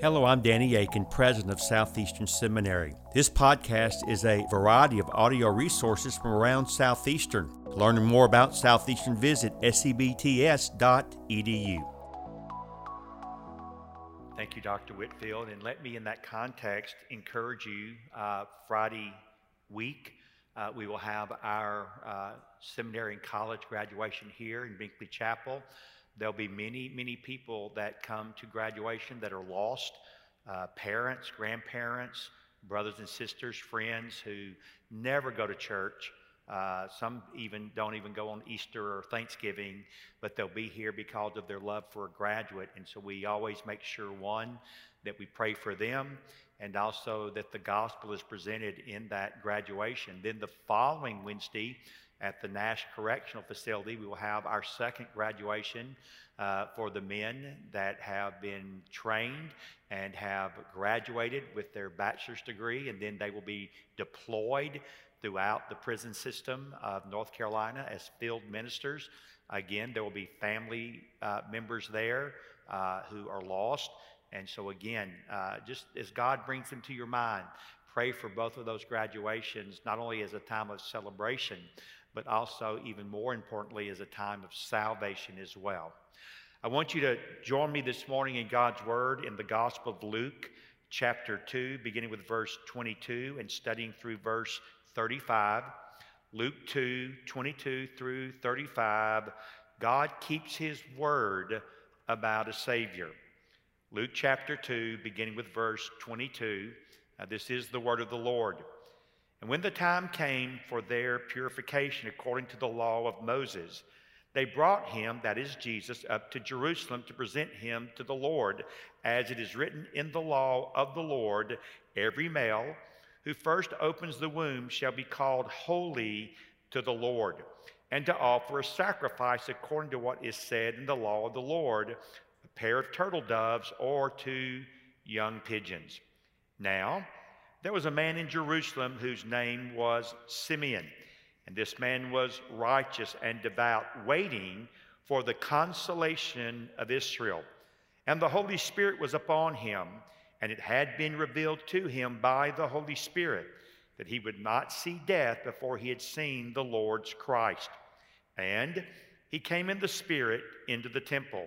Hello, I'm Danny Akin, president of Southeastern Seminary. This podcast is a variety of audio resources from around Southeastern. Learning more about Southeastern, visit sebts.edu. Thank you, Dr. Whitfield. And let me, in that context, encourage you uh, Friday week. Uh, we will have our uh, seminary and college graduation here in Binkley Chapel. There'll be many, many people that come to graduation that are lost uh, parents, grandparents, brothers and sisters, friends who never go to church. Uh, some even don't even go on Easter or Thanksgiving, but they'll be here because of their love for a graduate. And so we always make sure, one, that we pray for them and also that the gospel is presented in that graduation. Then the following Wednesday, at the Nash Correctional Facility, we will have our second graduation uh, for the men that have been trained and have graduated with their bachelor's degree, and then they will be deployed throughout the prison system of North Carolina as field ministers. Again, there will be family uh, members there uh, who are lost. And so, again, uh, just as God brings them to your mind, pray for both of those graduations, not only as a time of celebration, but also, even more importantly, as a time of salvation as well. I want you to join me this morning in God's Word in the Gospel of Luke, chapter 2, beginning with verse 22 and studying through verse 35. Luke 2, 22 through 35. God keeps His Word about a Savior. Luke chapter 2, beginning with verse 22. Now, this is the Word of the Lord. And when the time came for their purification according to the law of Moses, they brought him, that is Jesus, up to Jerusalem to present him to the Lord, as it is written in the law of the Lord every male who first opens the womb shall be called holy to the Lord, and to offer a sacrifice according to what is said in the law of the Lord a pair of turtle doves or two young pigeons. Now, there was a man in Jerusalem whose name was Simeon. And this man was righteous and devout, waiting for the consolation of Israel. And the Holy Spirit was upon him, and it had been revealed to him by the Holy Spirit that he would not see death before he had seen the Lord's Christ. And he came in the Spirit into the temple.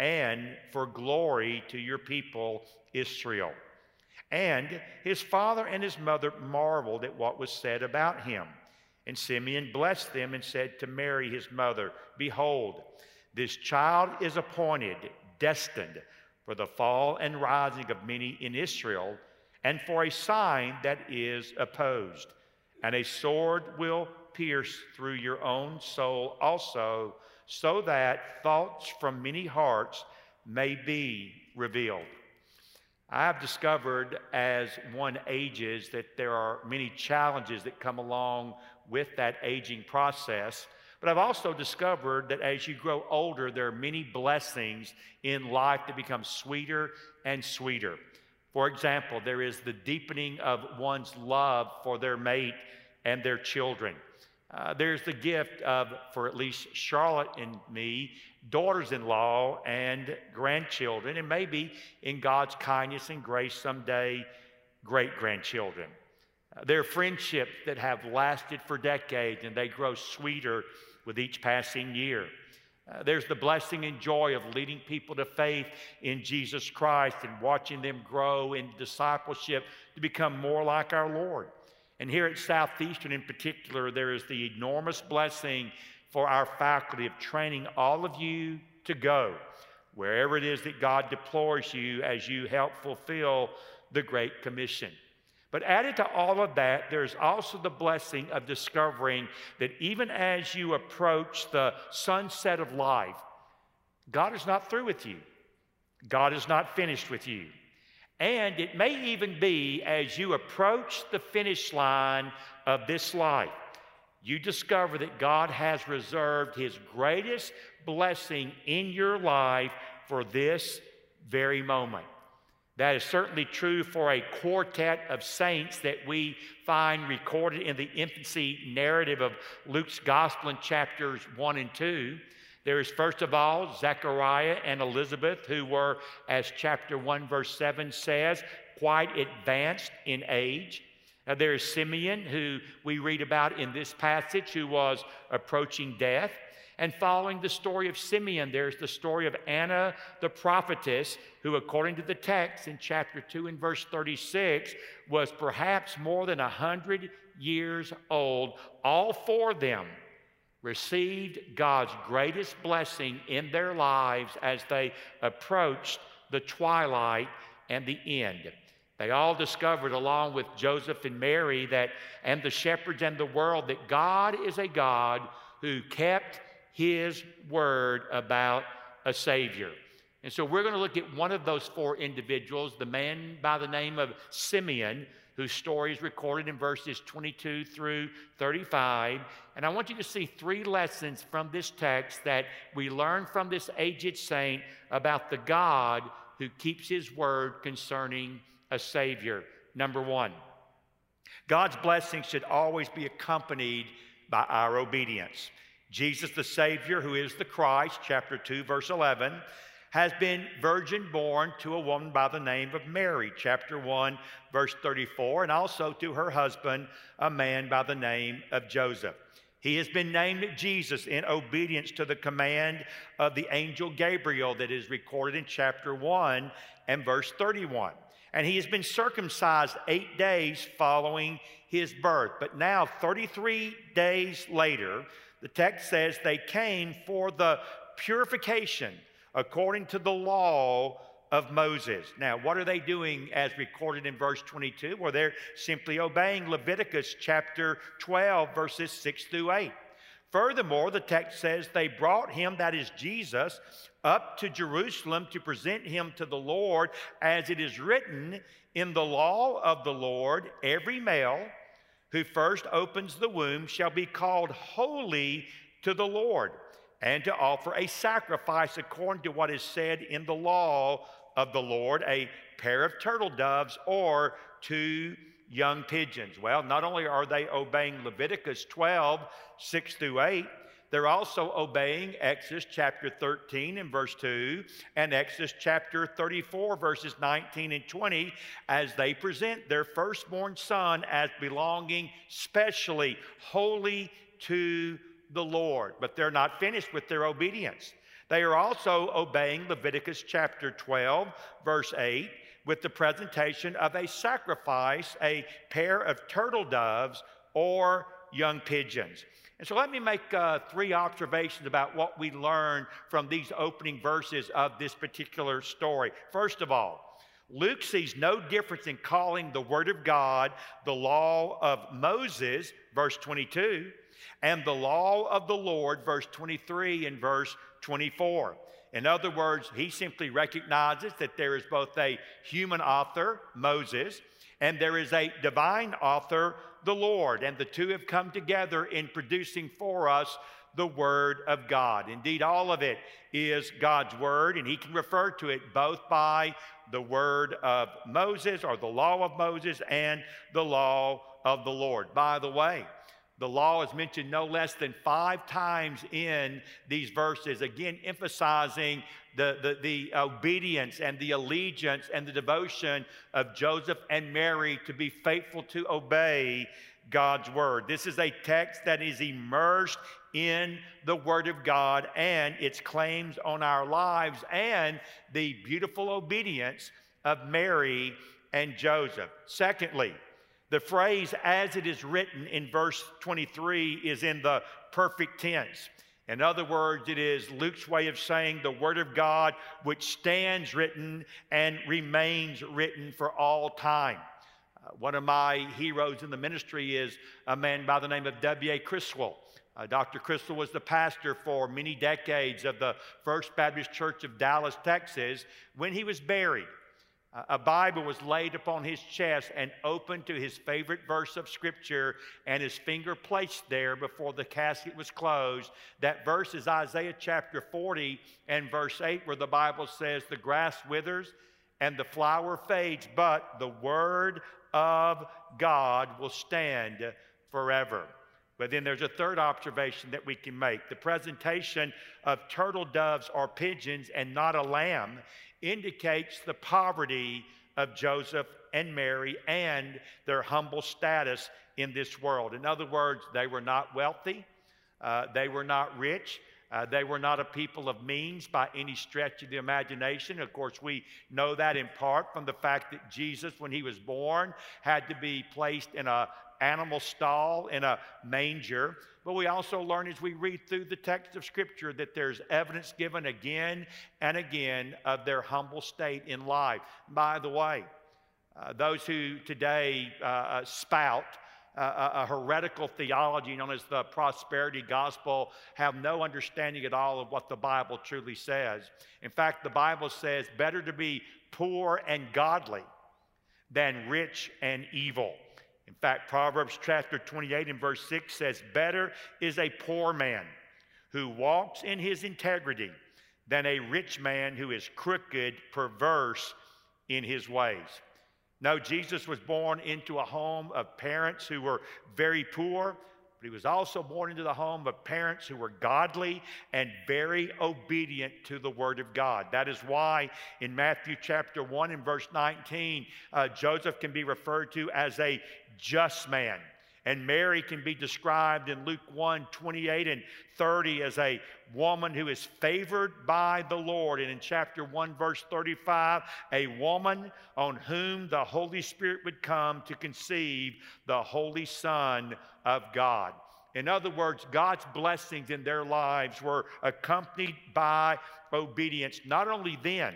and for glory to your people, Israel. And his father and his mother marveled at what was said about him. And Simeon blessed them and said to Mary, his mother, Behold, this child is appointed, destined for the fall and rising of many in Israel, and for a sign that is opposed. And a sword will pierce through your own soul also, so that thoughts from many hearts may be revealed. I have discovered as one ages that there are many challenges that come along with that aging process. But I've also discovered that as you grow older, there are many blessings in life that become sweeter and sweeter. For example, there is the deepening of one's love for their mate and their children. Uh, there's the gift of, for at least Charlotte and me, daughters in law and grandchildren, and maybe in God's kindness and grace someday, great grandchildren. Uh, there are friendships that have lasted for decades and they grow sweeter with each passing year. Uh, there's the blessing and joy of leading people to faith in Jesus Christ and watching them grow in discipleship to become more like our Lord. And here at Southeastern in particular, there is the enormous blessing for our faculty of training all of you to go wherever it is that God deploys you as you help fulfill the Great Commission. But added to all of that, there's also the blessing of discovering that even as you approach the sunset of life, God is not through with you. God is not finished with you. And it may even be as you approach the finish line of this life, you discover that God has reserved His greatest blessing in your life for this very moment. That is certainly true for a quartet of saints that we find recorded in the infancy narrative of Luke's Gospel in chapters 1 and 2. There is, first of all, Zechariah and Elizabeth, who were, as chapter 1, verse 7 says, quite advanced in age. Now, there is Simeon, who we read about in this passage, who was approaching death. And following the story of Simeon, there's the story of Anna the prophetess, who, according to the text in chapter 2 and verse 36, was perhaps more than 100 years old. All four of them received God's greatest blessing in their lives as they approached the twilight and the end. They all discovered, along with Joseph and Mary, that and the shepherds and the world, that God is a God who kept his word about a Savior. And so we're going to look at one of those four individuals, the man by the name of Simeon, whose story is recorded in verses 22 through 35. And I want you to see three lessons from this text that we learn from this aged saint about the God who keeps his word concerning a Savior. Number one, God's blessings should always be accompanied by our obedience. Jesus, the Savior, who is the Christ, chapter 2, verse 11, has been virgin born to a woman by the name of Mary, chapter 1, verse 34, and also to her husband, a man by the name of Joseph. He has been named Jesus in obedience to the command of the angel Gabriel that is recorded in chapter 1 and verse 31. And he has been circumcised eight days following his birth. But now, 33 days later, the text says they came for the purification according to the law of Moses. Now, what are they doing as recorded in verse 22? Well, they're simply obeying Leviticus chapter 12, verses 6 through 8. Furthermore, the text says they brought him, that is Jesus, up to Jerusalem to present him to the Lord, as it is written in the law of the Lord every male who first opens the womb shall be called holy to the Lord, and to offer a sacrifice according to what is said in the law of the Lord a pair of turtle doves or two young pigeons. Well, not only are they obeying Leviticus 12, 6 through 8, they're also obeying Exodus chapter 13 and verse 2 and Exodus chapter 34, verses 19 and 20, as they present their firstborn son as belonging specially, holy to the Lord. But they're not finished with their obedience. They are also obeying Leviticus chapter 12, verse 8, with the presentation of a sacrifice, a pair of turtle doves or young pigeons. And so let me make uh, three observations about what we learn from these opening verses of this particular story. First of all, Luke sees no difference in calling the Word of God the law of Moses, verse 22, and the law of the Lord, verse 23 and verse 24. In other words, he simply recognizes that there is both a human author, Moses, and there is a divine author, the Lord. And the two have come together in producing for us the Word of God. Indeed, all of it is God's Word, and He can refer to it both by the Word of Moses or the law of Moses and the law of the Lord. By the way, the law is mentioned no less than five times in these verses, again, emphasizing the, the, the, obedience and the allegiance and the devotion of Joseph and Mary to be faithful to obey God's word. This is a text that is immersed in the Word of God and its claims on our lives and the beautiful obedience of Mary and Joseph. Secondly, the phrase as it is written in verse 23 is in the perfect tense. In other words, it is Luke's way of saying the Word of God, which stands written and remains written for all time. Uh, one of my heroes in the ministry is a man by the name of W.A. Criswell. Uh, Dr. Criswell was the pastor for many decades of the First Baptist Church of Dallas, Texas, when he was buried. A Bible was laid upon his chest and opened to his favorite verse of Scripture, and his finger placed there before the casket was closed. That verse is Isaiah chapter 40 and verse 8, where the Bible says, The grass withers and the flower fades, but the word of God will stand forever. But then there's a third observation that we can make. The presentation of turtle doves or pigeons and not a lamb indicates the poverty of Joseph and Mary and their humble status in this world. In other words, they were not wealthy, uh, they were not rich. Uh, they were not a people of means by any stretch of the imagination. Of course, we know that in part from the fact that Jesus, when he was born, had to be placed in a animal stall in a manger. But we also learn as we read through the text of Scripture that there's evidence given again and again of their humble state in life. By the way, uh, those who today uh, uh spout uh, a heretical theology known as the prosperity gospel have no understanding at all of what the Bible truly says. In fact, the Bible says better to be poor and godly than rich and evil. In fact, Proverbs chapter 28 and verse 6 says, Better is a poor man who walks in his integrity than a rich man who is crooked, perverse in his ways. No, Jesus was born into a home of parents who were very poor, but he was also born into the home of parents who were godly and very obedient to the Word of God. That is why in Matthew chapter 1 and verse 19, uh, Joseph can be referred to as a just man. And Mary can be described in Luke 1 28 and 30 as a woman who is favored by the Lord. And in chapter 1, verse 35, a woman on whom the Holy Spirit would come to conceive the Holy Son of God. In other words, God's blessings in their lives were accompanied by obedience, not only then,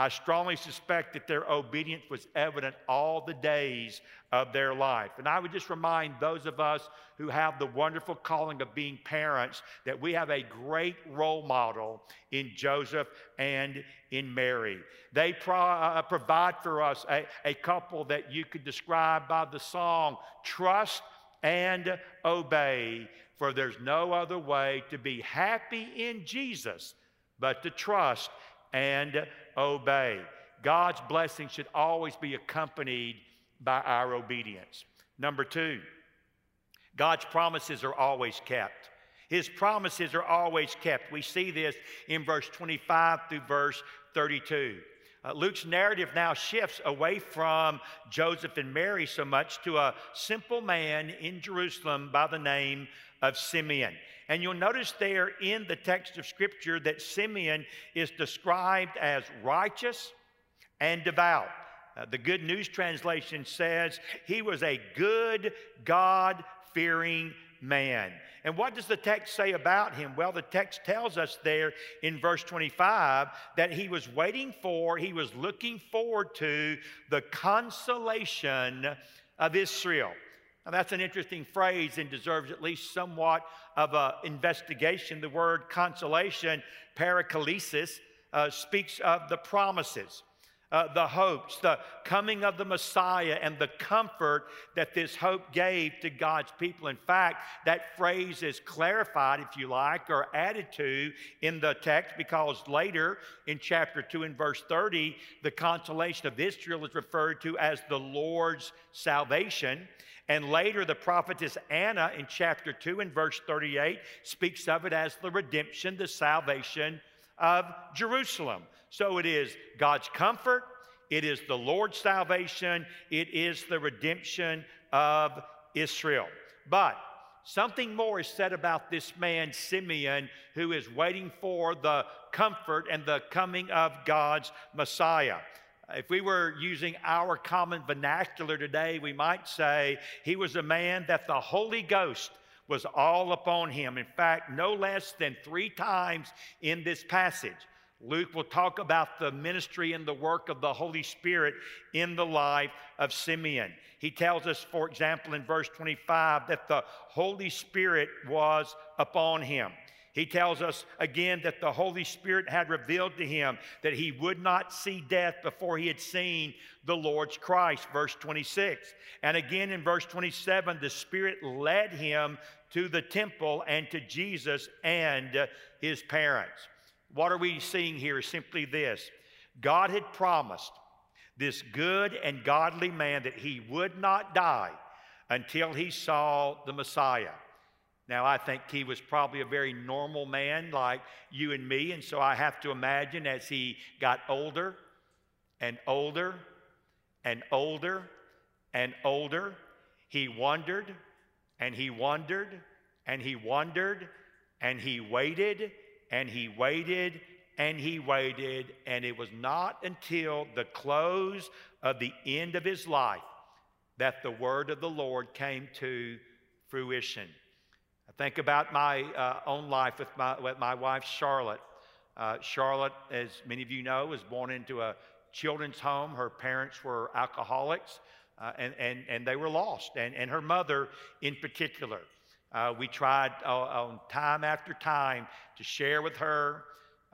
I strongly suspect that their obedience was evident all the days of their life. And I would just remind those of us who have the wonderful calling of being parents that we have a great role model in Joseph and in Mary. They pro- uh, uh, provide for us a, a couple that you could describe by the song Trust and Obey, for there's no other way to be happy in Jesus but to trust and obey. God's blessing should always be accompanied by our obedience. Number two, God's promises are always kept. His promises are always kept. We see this in verse 25 through verse 32. Uh, Luke's narrative now shifts away from Joseph and Mary so much to a simple man in Jerusalem by the name of Simeon. And you'll notice there in the text of Scripture that Simeon is described as righteous and devout. Uh, the Good News Translation says he was a good, God fearing man. And what does the text say about him? Well, the text tells us there in verse 25 that he was waiting for, he was looking forward to the consolation of Israel. Now, that's an interesting phrase and deserves at least somewhat of an investigation. The word consolation, paraklesis, uh, speaks of the promises. Uh, the hopes, the coming of the Messiah, and the comfort that this hope gave to God's people. In fact, that phrase is clarified, if you like, or added to in the text because later in chapter 2 and verse 30, the consolation of Israel is referred to as the Lord's salvation. And later, the prophetess Anna in chapter 2 and verse 38 speaks of it as the redemption, the salvation of Jerusalem. So it is God's comfort, it is the Lord's salvation, it is the redemption of Israel. But something more is said about this man, Simeon, who is waiting for the comfort and the coming of God's Messiah. If we were using our common vernacular today, we might say he was a man that the Holy Ghost was all upon him. In fact, no less than three times in this passage. Luke will talk about the ministry and the work of the Holy Spirit in the life of Simeon. He tells us, for example, in verse 25, that the Holy Spirit was upon him. He tells us again that the Holy Spirit had revealed to him that he would not see death before he had seen the Lord's Christ, verse 26. And again in verse 27, the Spirit led him to the temple and to Jesus and his parents. What are we seeing here is simply this God had promised this good and godly man that he would not die until he saw the Messiah. Now, I think he was probably a very normal man like you and me, and so I have to imagine as he got older and older and older and older, he wondered and he wondered and he wondered and he waited and he waited and he waited, and it was not until the close of the end of his life that the word of the Lord came to fruition. I think about my uh, own life with my, with my wife, Charlotte. Uh, Charlotte, as many of you know, was born into a children's home. Her parents were alcoholics uh, and, and, and they were lost, and, and her mother in particular. Uh, we tried uh, on time after time to share with her,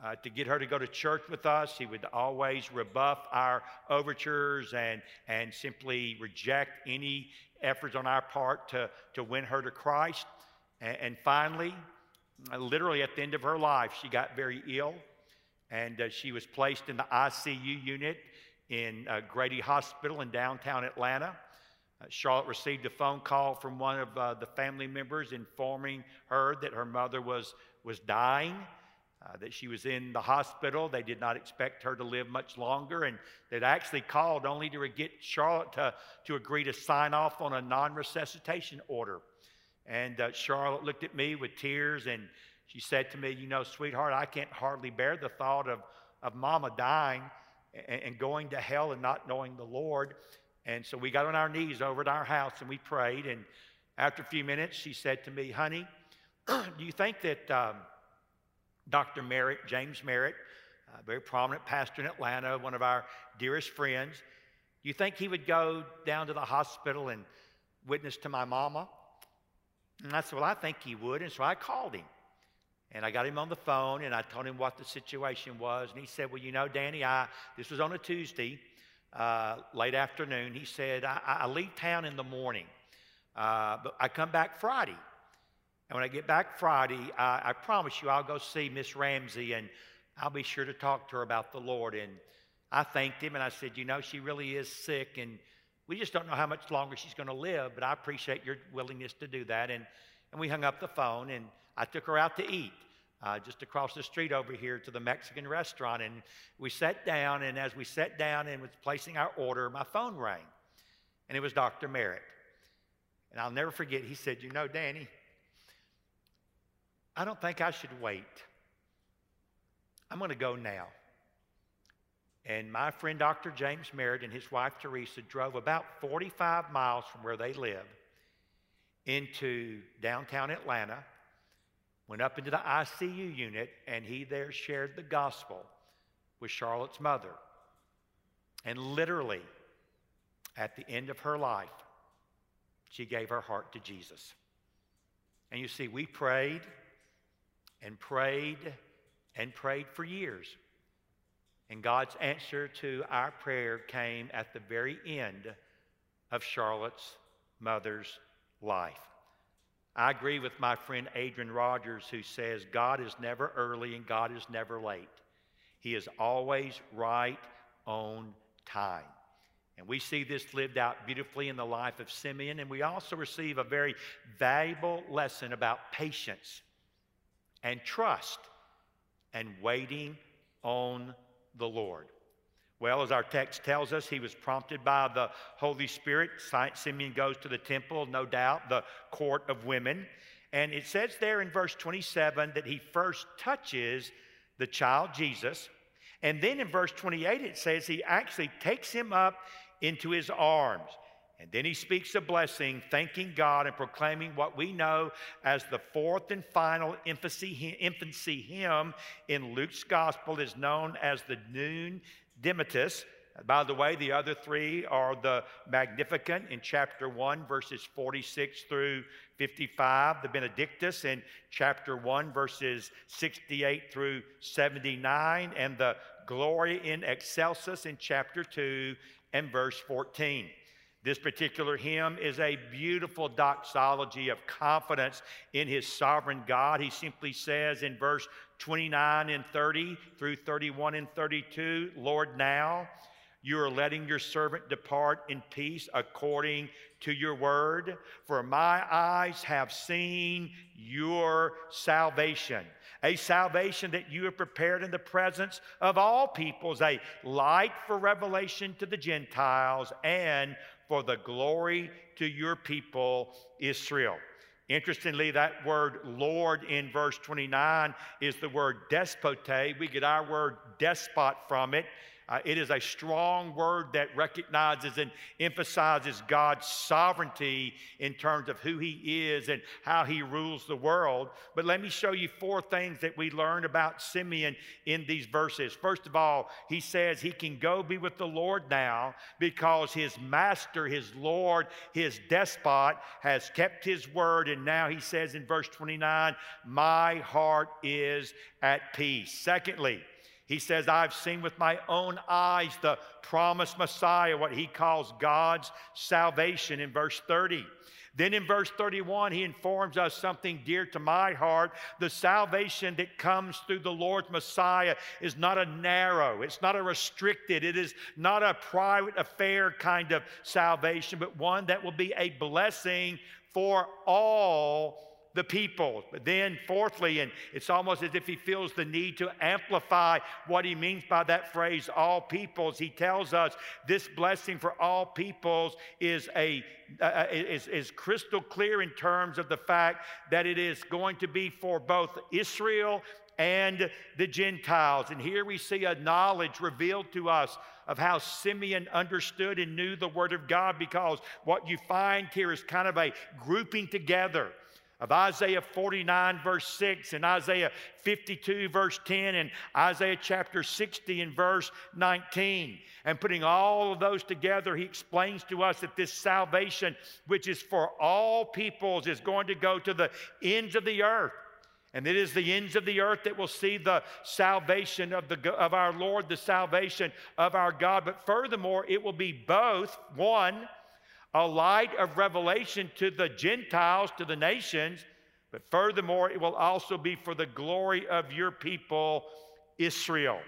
uh, to get her to go to church with us. He would always rebuff our overtures and, and simply reject any efforts on our part to, to win her to Christ. And, and finally, uh, literally at the end of her life, she got very ill and uh, she was placed in the ICU unit in uh, Grady Hospital in downtown Atlanta. Uh, Charlotte received a phone call from one of uh, the family members informing her that her mother was, was dying, uh, that she was in the hospital. They did not expect her to live much longer, and they'd actually called only to get Charlotte to, to agree to sign off on a non resuscitation order. And uh, Charlotte looked at me with tears and she said to me, You know, sweetheart, I can't hardly bear the thought of, of mama dying and, and going to hell and not knowing the Lord. And so we got on our knees over at our house and we prayed. And after a few minutes, she said to me, Honey, do you think that um, Dr. Merritt, James Merritt, a very prominent pastor in Atlanta, one of our dearest friends, do you think he would go down to the hospital and witness to my mama? And I said, Well, I think he would. And so I called him. And I got him on the phone and I told him what the situation was. And he said, Well, you know, Danny, I, this was on a Tuesday, uh, late afternoon. He said, I, I, leave town in the morning, uh, but I come back Friday. And when I get back Friday, I, I promise you I'll go see Miss Ramsey and I'll be sure to talk to her about the Lord. And I thanked him and I said, You know, she really is sick and we just don't know how much longer she's going to live, but I appreciate your willingness to do that. And, and we hung up the phone, and I took her out to eat uh, just across the street over here to the Mexican restaurant. And we sat down, and as we sat down and was placing our order, my phone rang, and it was Dr. Merritt. And I'll never forget, he said, You know, Danny, I don't think I should wait. I'm going to go now. And my friend Dr. James Merritt and his wife Teresa drove about 45 miles from where they live into downtown Atlanta, went up into the ICU unit, and he there shared the gospel with Charlotte's mother. And literally, at the end of her life, she gave her heart to Jesus. And you see, we prayed and prayed and prayed for years. And God's answer to our prayer came at the very end of Charlotte's mother's life. I agree with my friend Adrian Rogers, who says God is never early and God is never late. He is always right on time. And we see this lived out beautifully in the life of Simeon, and we also receive a very valuable lesson about patience and trust and waiting on the Lord? Well, as our text tells us, he was prompted by the Holy Spirit. Simeon goes to the temple, no doubt, the court of women. And it says there in verse 27 that he first touches the child Jesus. And then in verse 28, it says he actually takes him up into his arms. And then he speaks a blessing, thanking God and proclaiming what we know as the fourth and final infancy, hymn in Luke's gospel is known as the Nunc Dimittis. By the way, the other three are the Magnificat in chapter 1, verses 46 through 55, the Benedictus in chapter 1, verses 68 through 79, and the Gloria in Excelsis in chapter 2 and verse 14. This particular hymn is a beautiful doxology of confidence in his sovereign God. He simply says in verse 29 and 30 through 31 and 32, Lord, now you are letting your servant depart in peace according to your word. For my eyes have seen your salvation, a salvation that you have prepared in the presence of all peoples, a light for revelation to the Gentiles and for the glory to your people, Israel. Interestingly, that word Lord in verse 29 is the word despote. We get our word despot from it. Uh, it is a strong word that recognizes and emphasizes God's sovereignty in terms of who He is and how He rules the world. But let me show you four things that we learn about Simeon in these verses. First of all, he says he can go be with the Lord now because his master, his Lord, his despot has kept his word. And now he says in verse 29, My heart is at peace. Secondly, he says, I've seen with my own eyes the promised Messiah, what he calls God's salvation in verse 30. Then in verse 31, he informs us something dear to my heart. The salvation that comes through the Lord's Messiah is not a narrow, it's not a restricted, it is not a private affair kind of salvation, but one that will be a blessing for all the people. But then, fourthly, and it's almost as if he feels the need to amplify what he means by that phrase, all peoples. He tells us this blessing for all peoples is a uh, is, is crystal clear in terms of the fact that it is going to be for both Israel and the Gentiles. And here we see a knowledge revealed to us of how Simeon understood and knew the Word of God because what you find here is kind of a grouping together of Isaiah 49, verse 6, and Isaiah 52, verse 10, and Isaiah chapter 60 and verse 19. And putting all of those together, he explains to us that this salvation, which is for all peoples, is going to go to the ends of the earth. And it is the ends of the earth that will see the salvation of, the, of our Lord, the salvation of our God. But furthermore, it will be both, one, a light of revelation to the Gentiles, to the nations, but furthermore, it will also be for the glory of your people, Israel.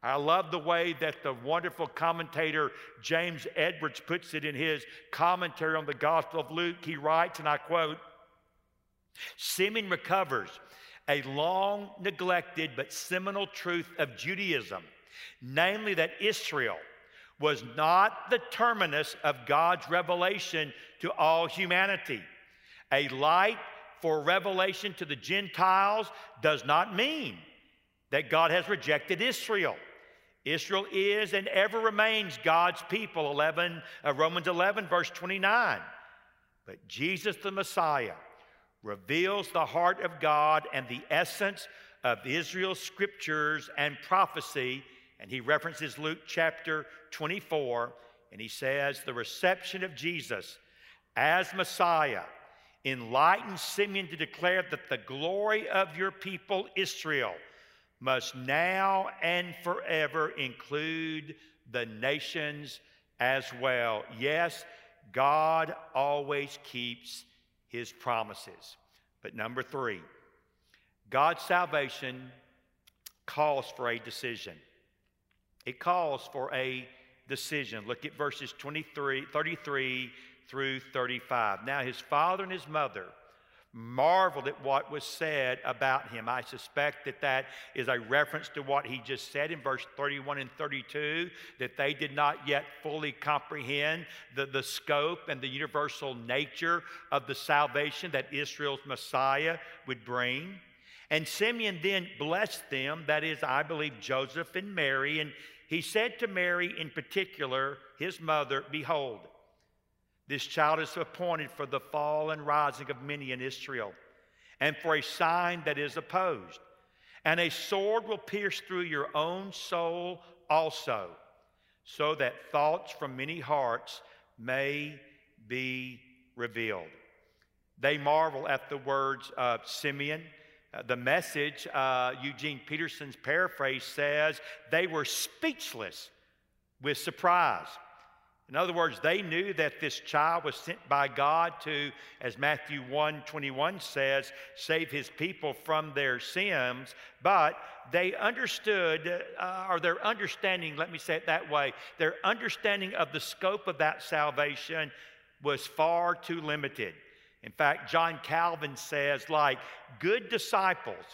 I love the way that the wonderful commentator James Edwards puts it in his commentary on the Gospel of Luke. He writes, and I quote Simeon recovers a long neglected but seminal truth of Judaism, namely that Israel was not the terminus of God's revelation to all humanity. A light for revelation to the Gentiles does not mean that God has rejected Israel. Israel is and ever remains God's people, 11, uh, Romans 11, verse 29. But Jesus the Messiah reveals the heart of God and the essence of Israel's scriptures and prophecy and he references Luke chapter 24, and he says, The reception of Jesus as Messiah enlightened Simeon to declare that the glory of your people, Israel, must now and forever include the nations as well. Yes, God always keeps his promises. But number three, God's salvation calls for a decision. It calls for a decision. Look at verses 23, 33 through 35. Now, his father and his mother marveled at what was said about him. I suspect that that is a reference to what he just said in verse 31 and 32, that they did not yet fully comprehend the, the scope and the universal nature of the salvation that Israel's Messiah would bring. And Simeon then blessed them, that is, I believe, Joseph and Mary, and he said to Mary in particular, his mother, Behold, this child is appointed for the fall and rising of many in Israel, and for a sign that is opposed. And a sword will pierce through your own soul also, so that thoughts from many hearts may be revealed. They marvel at the words of Simeon. Uh, the message, uh, Eugene Peterson's paraphrase says, they were speechless with surprise. In other words, they knew that this child was sent by God to, as Matthew 1 21 says, save his people from their sins, but they understood, uh, or their understanding, let me say it that way, their understanding of the scope of that salvation was far too limited. In fact, John Calvin says, like good disciples,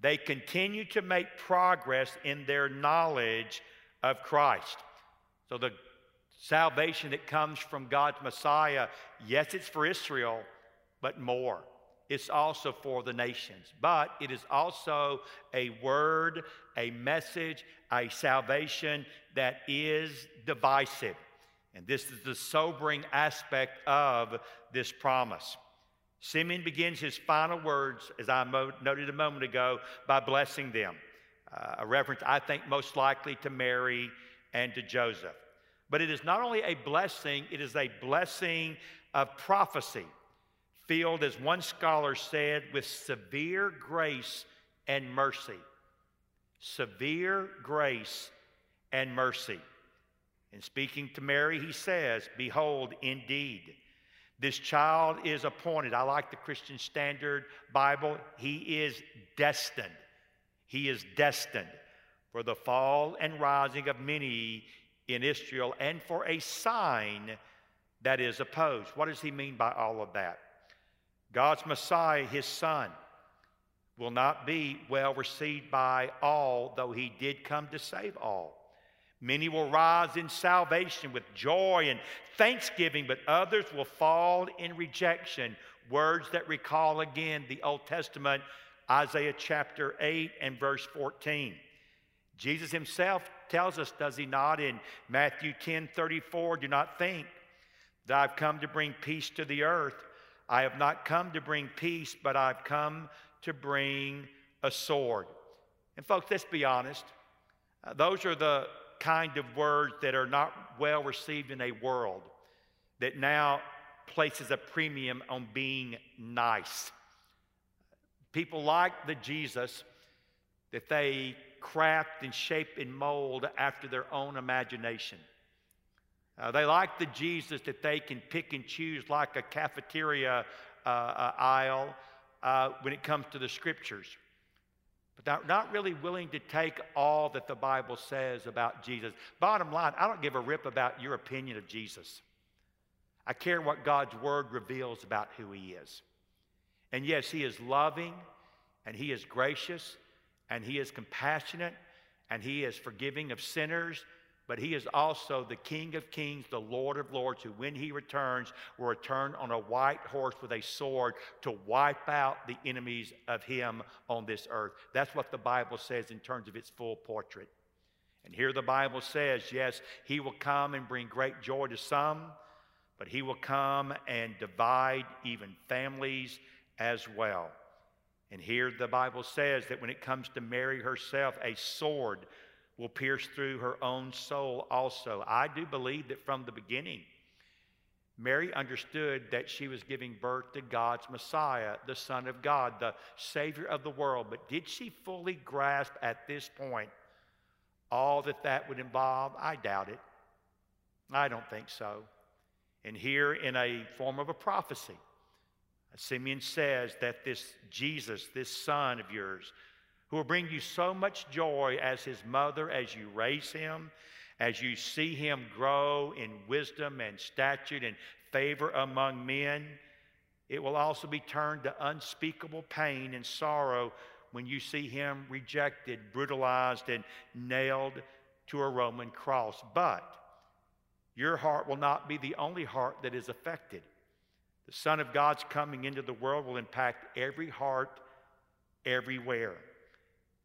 they continue to make progress in their knowledge of Christ. So the salvation that comes from God's Messiah, yes, it's for Israel, but more. It's also for the nations. But it is also a word, a message, a salvation that is divisive. And this is the sobering aspect of this promise. Simeon begins his final words, as I noted a moment ago, by blessing them. Uh, a reference, I think, most likely to Mary and to Joseph. But it is not only a blessing, it is a blessing of prophecy, filled, as one scholar said, with severe grace and mercy. Severe grace and mercy. In speaking to Mary, he says, Behold, indeed, this child is appointed. I like the Christian Standard Bible. He is destined. He is destined for the fall and rising of many in Israel and for a sign that is opposed. What does he mean by all of that? God's Messiah, his son, will not be well received by all, though he did come to save all. Many will rise in salvation with joy and thanksgiving, but others will fall in rejection. Words that recall again the Old Testament, Isaiah chapter 8 and verse 14. Jesus himself tells us, does he not, in Matthew 10 34, do not think that I've come to bring peace to the earth. I have not come to bring peace, but I've come to bring a sword. And, folks, let's be honest. Uh, those are the kind of words that are not well received in a world that now places a premium on being nice. People like the Jesus that they craft and shape and mold after their own imagination. Uh, they like the Jesus that they can pick and choose like a cafeteria uh, uh, aisle uh, when it comes to the scriptures. But they're not really willing to take all that the Bible says about Jesus. Bottom line, I don't give a rip about your opinion of Jesus. I care what God's word reveals about who he is. And yes, he is loving and he is gracious and He is compassionate and He is forgiving of sinners, but He is also the King of kings, the Lord of lords, who, when He returns, will return on a white horse with a sword to wipe out the enemies of Him on this earth. That's what the Bible says in terms of its full portrait. And here the Bible says, yes, He will come and bring great joy to some, but He will come and divide even families as well. And here the Bible says that when it comes to Mary herself, a sword will pierce through her own soul also. I do believe that from the beginning, Mary understood that she was giving birth to God's Messiah, the Son of God, the Savior of the world. But did she fully grasp at this point all that that would involve? I doubt it. I don't think so. And here, in a form of a prophecy, Simeon says that this Jesus, this son of yours, who will bring you so much joy as his mother as you raise him, as you see him grow in wisdom and stature and favor among men, it will also be turned to unspeakable pain and sorrow when you see him rejected, brutalized, and nailed to a Roman cross. But your heart will not be the only heart that is affected. The Son of God's coming into the world will impact every heart everywhere.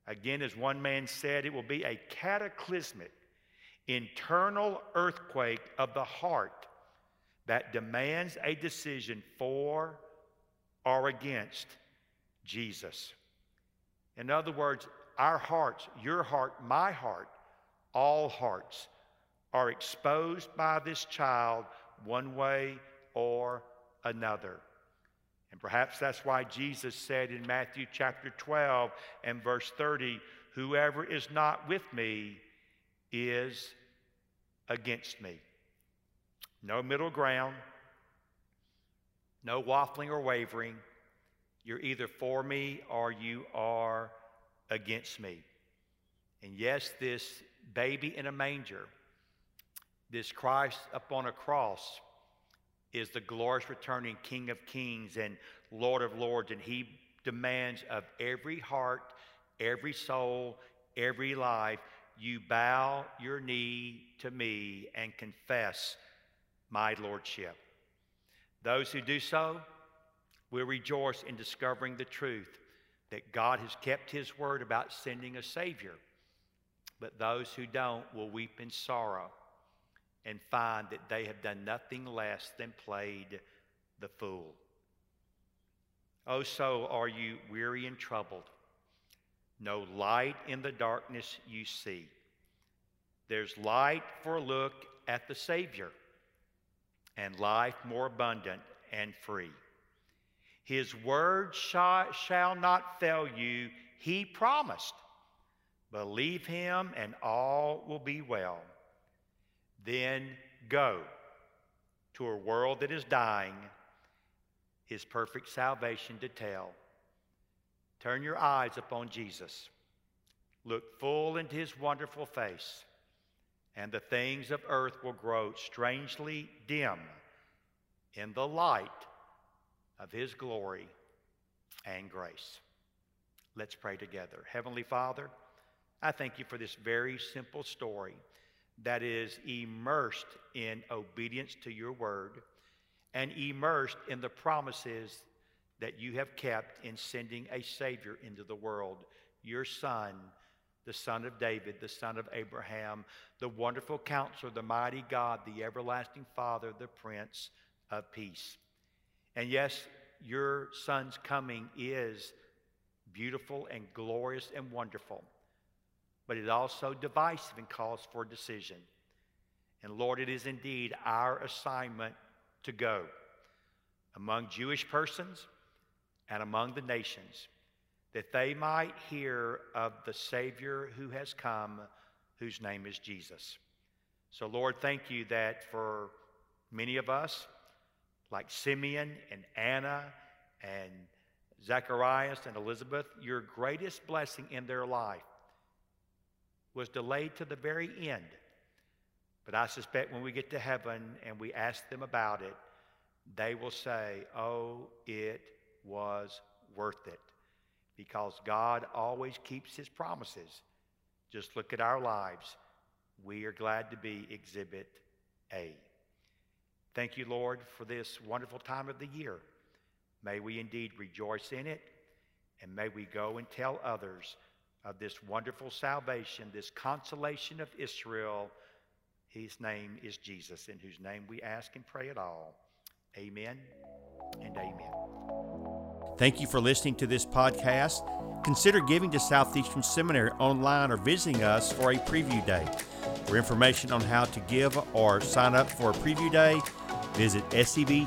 Again, as one man said, it will be a cataclysmic, internal earthquake of the heart that demands a decision for or against Jesus. In other words, our hearts, your heart, my heart, all hearts are exposed by this child one way or another. And perhaps that's why Jesus said in Matthew chapter 12 and verse 30 Whoever is not with me is against me. No middle ground, no waffling or wavering. You're either for me or you are against me. And yes, this baby in a manger, this Christ upon a cross, is the glorious returning King of Kings and Lord of Lords, and He demands of every heart, every soul, every life, you bow your knee to me and confess my Lordship. Those who do so will rejoice in discovering the truth that God has kept His word about sending a Savior. But those who don't will weep in sorrow and find that they have done nothing less than played the fool. Oh, so are you weary and troubled? No light in the darkness you see. There's light for a look at the Savior and life more abundant and free. His word shall not fail you, he promised. Believe him, and all will be well. Then go to a world that is dying, his perfect salvation to tell. Turn your eyes upon Jesus. Look full into his wonderful face, and the things of earth will grow strangely dim in the light of his glory and grace. Let's pray together. Heavenly Father, I thank you for this very simple story that is immersed in obedience to your word and immersed in the promises that you have kept in sending a Savior into the world, your Son, the Son of David, the Son of Abraham, the wonderful counselor, the mighty God, the everlasting Father, the Prince of Peace. And yes, your Son's coming is beautiful and glorious and wonderful but it also divisive and calls for decision. And Lord, it is indeed our assignment to go among Jewish persons and among the nations, that they might hear of the Savior who has come, whose name is Jesus. So, Lord, thank you that for many of us, like Simeon and Anna and Zacharias and Elizabeth, your greatest blessing in their life was delayed to the very end. But I suspect when we get to heaven and we ask them about it, they will say, Oh, it was worth it. Because God always keeps his promises. Just look at our lives. We are glad to be Exhibit A. Thank you, Lord, for this wonderful time of the year. May we indeed rejoice in it, and may we go and tell others of this wonderful salvation, this consolation of Israel. His name is Jesus, in whose name we ask and pray it all. Amen and amen. Thank you for listening to this podcast. Consider giving to Southeastern Seminary online or visiting us for a preview day. For information on how to give or sign up for a preview day, visit sebts.edu.